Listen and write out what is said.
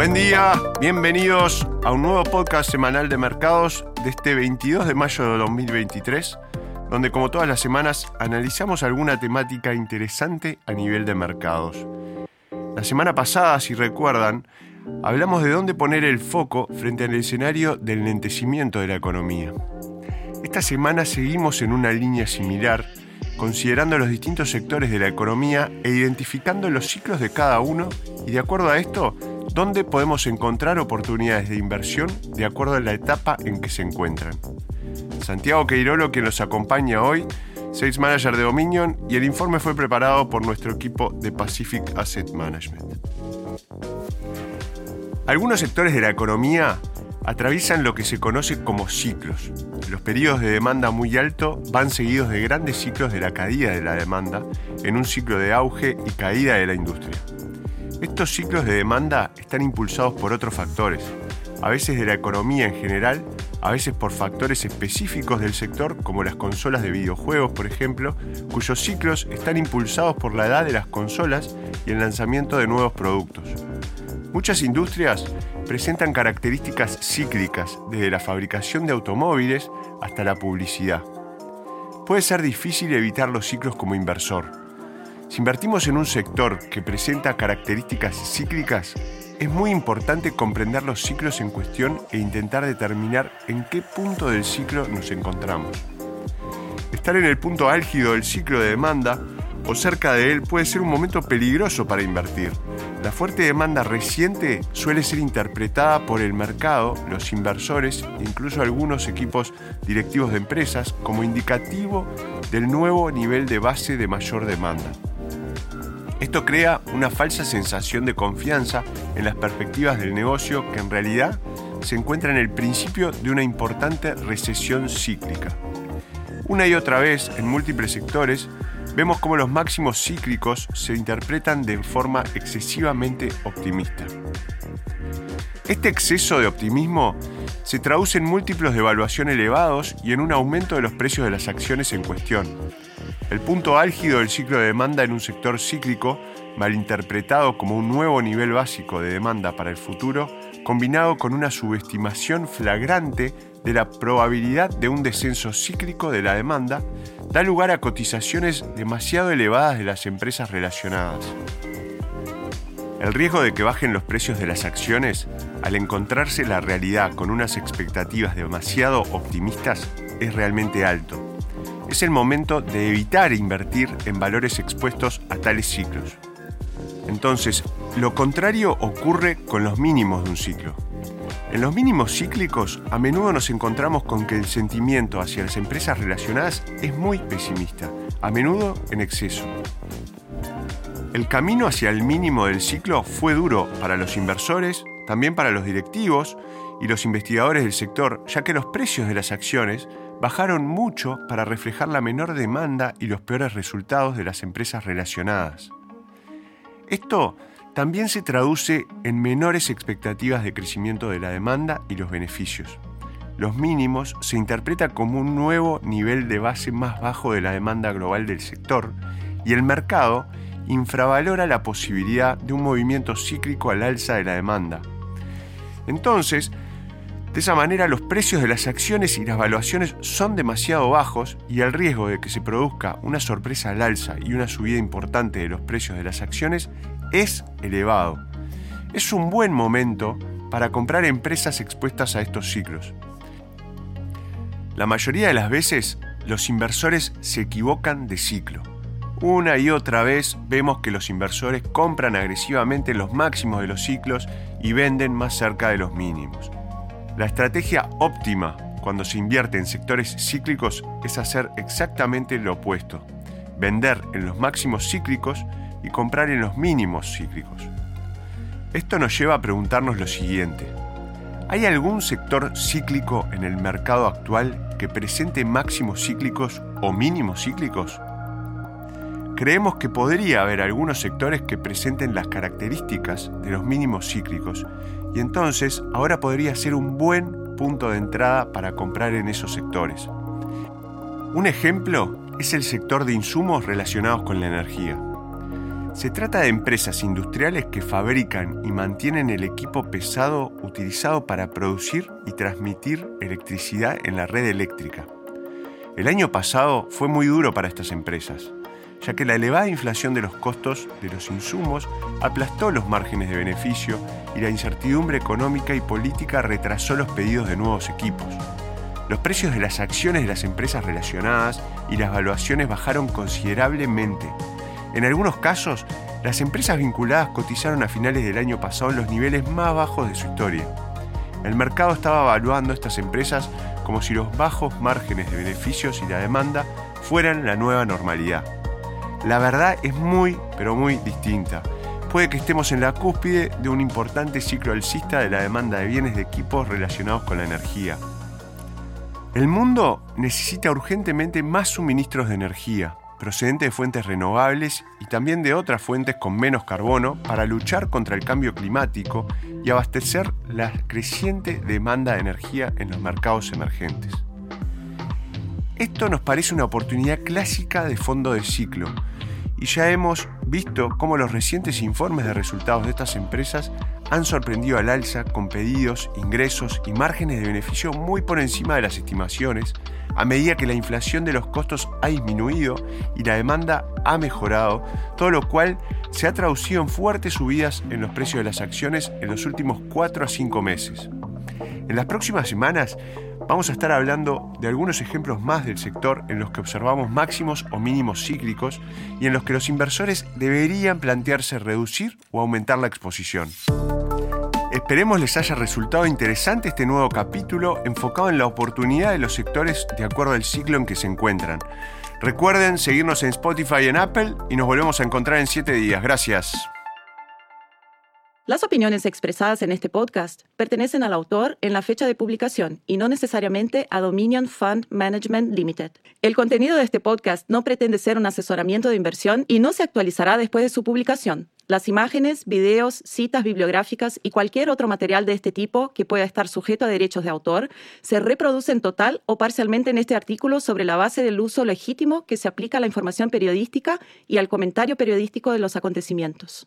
Buen día, bienvenidos a un nuevo podcast semanal de mercados de este 22 de mayo de 2023, donde como todas las semanas analizamos alguna temática interesante a nivel de mercados. La semana pasada, si recuerdan, hablamos de dónde poner el foco frente al escenario del lentecimiento de la economía. Esta semana seguimos en una línea similar, considerando los distintos sectores de la economía e identificando los ciclos de cada uno y de acuerdo a esto, dónde podemos encontrar oportunidades de inversión de acuerdo a la etapa en que se encuentran. Santiago Queirolo, que nos acompaña hoy, Sales Manager de Dominion, y el informe fue preparado por nuestro equipo de Pacific Asset Management. Algunos sectores de la economía atraviesan lo que se conoce como ciclos. Los periodos de demanda muy alto van seguidos de grandes ciclos de la caída de la demanda en un ciclo de auge y caída de la industria. Estos ciclos de demanda están impulsados por otros factores, a veces de la economía en general, a veces por factores específicos del sector como las consolas de videojuegos, por ejemplo, cuyos ciclos están impulsados por la edad de las consolas y el lanzamiento de nuevos productos. Muchas industrias presentan características cíclicas, desde la fabricación de automóviles hasta la publicidad. Puede ser difícil evitar los ciclos como inversor. Si invertimos en un sector que presenta características cíclicas, es muy importante comprender los ciclos en cuestión e intentar determinar en qué punto del ciclo nos encontramos. Estar en el punto álgido del ciclo de demanda o cerca de él puede ser un momento peligroso para invertir. La fuerte demanda reciente suele ser interpretada por el mercado, los inversores e incluso algunos equipos directivos de empresas como indicativo del nuevo nivel de base de mayor demanda. Esto crea una falsa sensación de confianza en las perspectivas del negocio que en realidad se encuentra en el principio de una importante recesión cíclica. Una y otra vez, en múltiples sectores, vemos cómo los máximos cíclicos se interpretan de forma excesivamente optimista. Este exceso de optimismo se traduce en múltiplos de evaluación elevados y en un aumento de los precios de las acciones en cuestión, el punto álgido del ciclo de demanda en un sector cíclico, malinterpretado como un nuevo nivel básico de demanda para el futuro, combinado con una subestimación flagrante de la probabilidad de un descenso cíclico de la demanda, da lugar a cotizaciones demasiado elevadas de las empresas relacionadas. El riesgo de que bajen los precios de las acciones, al encontrarse la realidad con unas expectativas demasiado optimistas, es realmente alto es el momento de evitar invertir en valores expuestos a tales ciclos. Entonces, lo contrario ocurre con los mínimos de un ciclo. En los mínimos cíclicos, a menudo nos encontramos con que el sentimiento hacia las empresas relacionadas es muy pesimista, a menudo en exceso. El camino hacia el mínimo del ciclo fue duro para los inversores, también para los directivos y los investigadores del sector, ya que los precios de las acciones bajaron mucho para reflejar la menor demanda y los peores resultados de las empresas relacionadas. Esto también se traduce en menores expectativas de crecimiento de la demanda y los beneficios. Los mínimos se interpreta como un nuevo nivel de base más bajo de la demanda global del sector y el mercado infravalora la posibilidad de un movimiento cíclico al alza de la demanda. Entonces, de esa manera los precios de las acciones y las valuaciones son demasiado bajos y el riesgo de que se produzca una sorpresa al alza y una subida importante de los precios de las acciones es elevado. Es un buen momento para comprar empresas expuestas a estos ciclos. La mayoría de las veces los inversores se equivocan de ciclo. Una y otra vez vemos que los inversores compran agresivamente los máximos de los ciclos y venden más cerca de los mínimos. La estrategia óptima cuando se invierte en sectores cíclicos es hacer exactamente lo opuesto, vender en los máximos cíclicos y comprar en los mínimos cíclicos. Esto nos lleva a preguntarnos lo siguiente. ¿Hay algún sector cíclico en el mercado actual que presente máximos cíclicos o mínimos cíclicos? Creemos que podría haber algunos sectores que presenten las características de los mínimos cíclicos y entonces ahora podría ser un buen punto de entrada para comprar en esos sectores. Un ejemplo es el sector de insumos relacionados con la energía. Se trata de empresas industriales que fabrican y mantienen el equipo pesado utilizado para producir y transmitir electricidad en la red eléctrica. El año pasado fue muy duro para estas empresas, ya que la elevada inflación de los costos de los insumos aplastó los márgenes de beneficio y la incertidumbre económica y política retrasó los pedidos de nuevos equipos. Los precios de las acciones de las empresas relacionadas y las valuaciones bajaron considerablemente. En algunos casos, las empresas vinculadas cotizaron a finales del año pasado en los niveles más bajos de su historia. El mercado estaba evaluando estas empresas como si los bajos márgenes de beneficios y la demanda fueran la nueva normalidad. La verdad es muy, pero muy distinta. Puede que estemos en la cúspide de un importante ciclo alcista de la demanda de bienes de equipos relacionados con la energía. El mundo necesita urgentemente más suministros de energía, procedentes de fuentes renovables y también de otras fuentes con menos carbono para luchar contra el cambio climático y abastecer la creciente demanda de energía en los mercados emergentes. Esto nos parece una oportunidad clásica de fondo de ciclo y ya hemos visto cómo los recientes informes de resultados de estas empresas han sorprendido al alza con pedidos, ingresos y márgenes de beneficio muy por encima de las estimaciones, a medida que la inflación de los costos ha disminuido y la demanda ha mejorado, todo lo cual se ha traducido en fuertes subidas en los precios de las acciones en los últimos 4 a 5 meses. En las próximas semanas vamos a estar hablando de algunos ejemplos más del sector en los que observamos máximos o mínimos cíclicos y en los que los inversores deberían plantearse reducir o aumentar la exposición. Esperemos les haya resultado interesante este nuevo capítulo enfocado en la oportunidad de los sectores de acuerdo al ciclo en que se encuentran. Recuerden seguirnos en Spotify y en Apple y nos volvemos a encontrar en 7 días. Gracias. Las opiniones expresadas en este podcast pertenecen al autor en la fecha de publicación y no necesariamente a Dominion Fund Management Limited. El contenido de este podcast no pretende ser un asesoramiento de inversión y no se actualizará después de su publicación. Las imágenes, videos, citas bibliográficas y cualquier otro material de este tipo que pueda estar sujeto a derechos de autor se reproducen total o parcialmente en este artículo sobre la base del uso legítimo que se aplica a la información periodística y al comentario periodístico de los acontecimientos.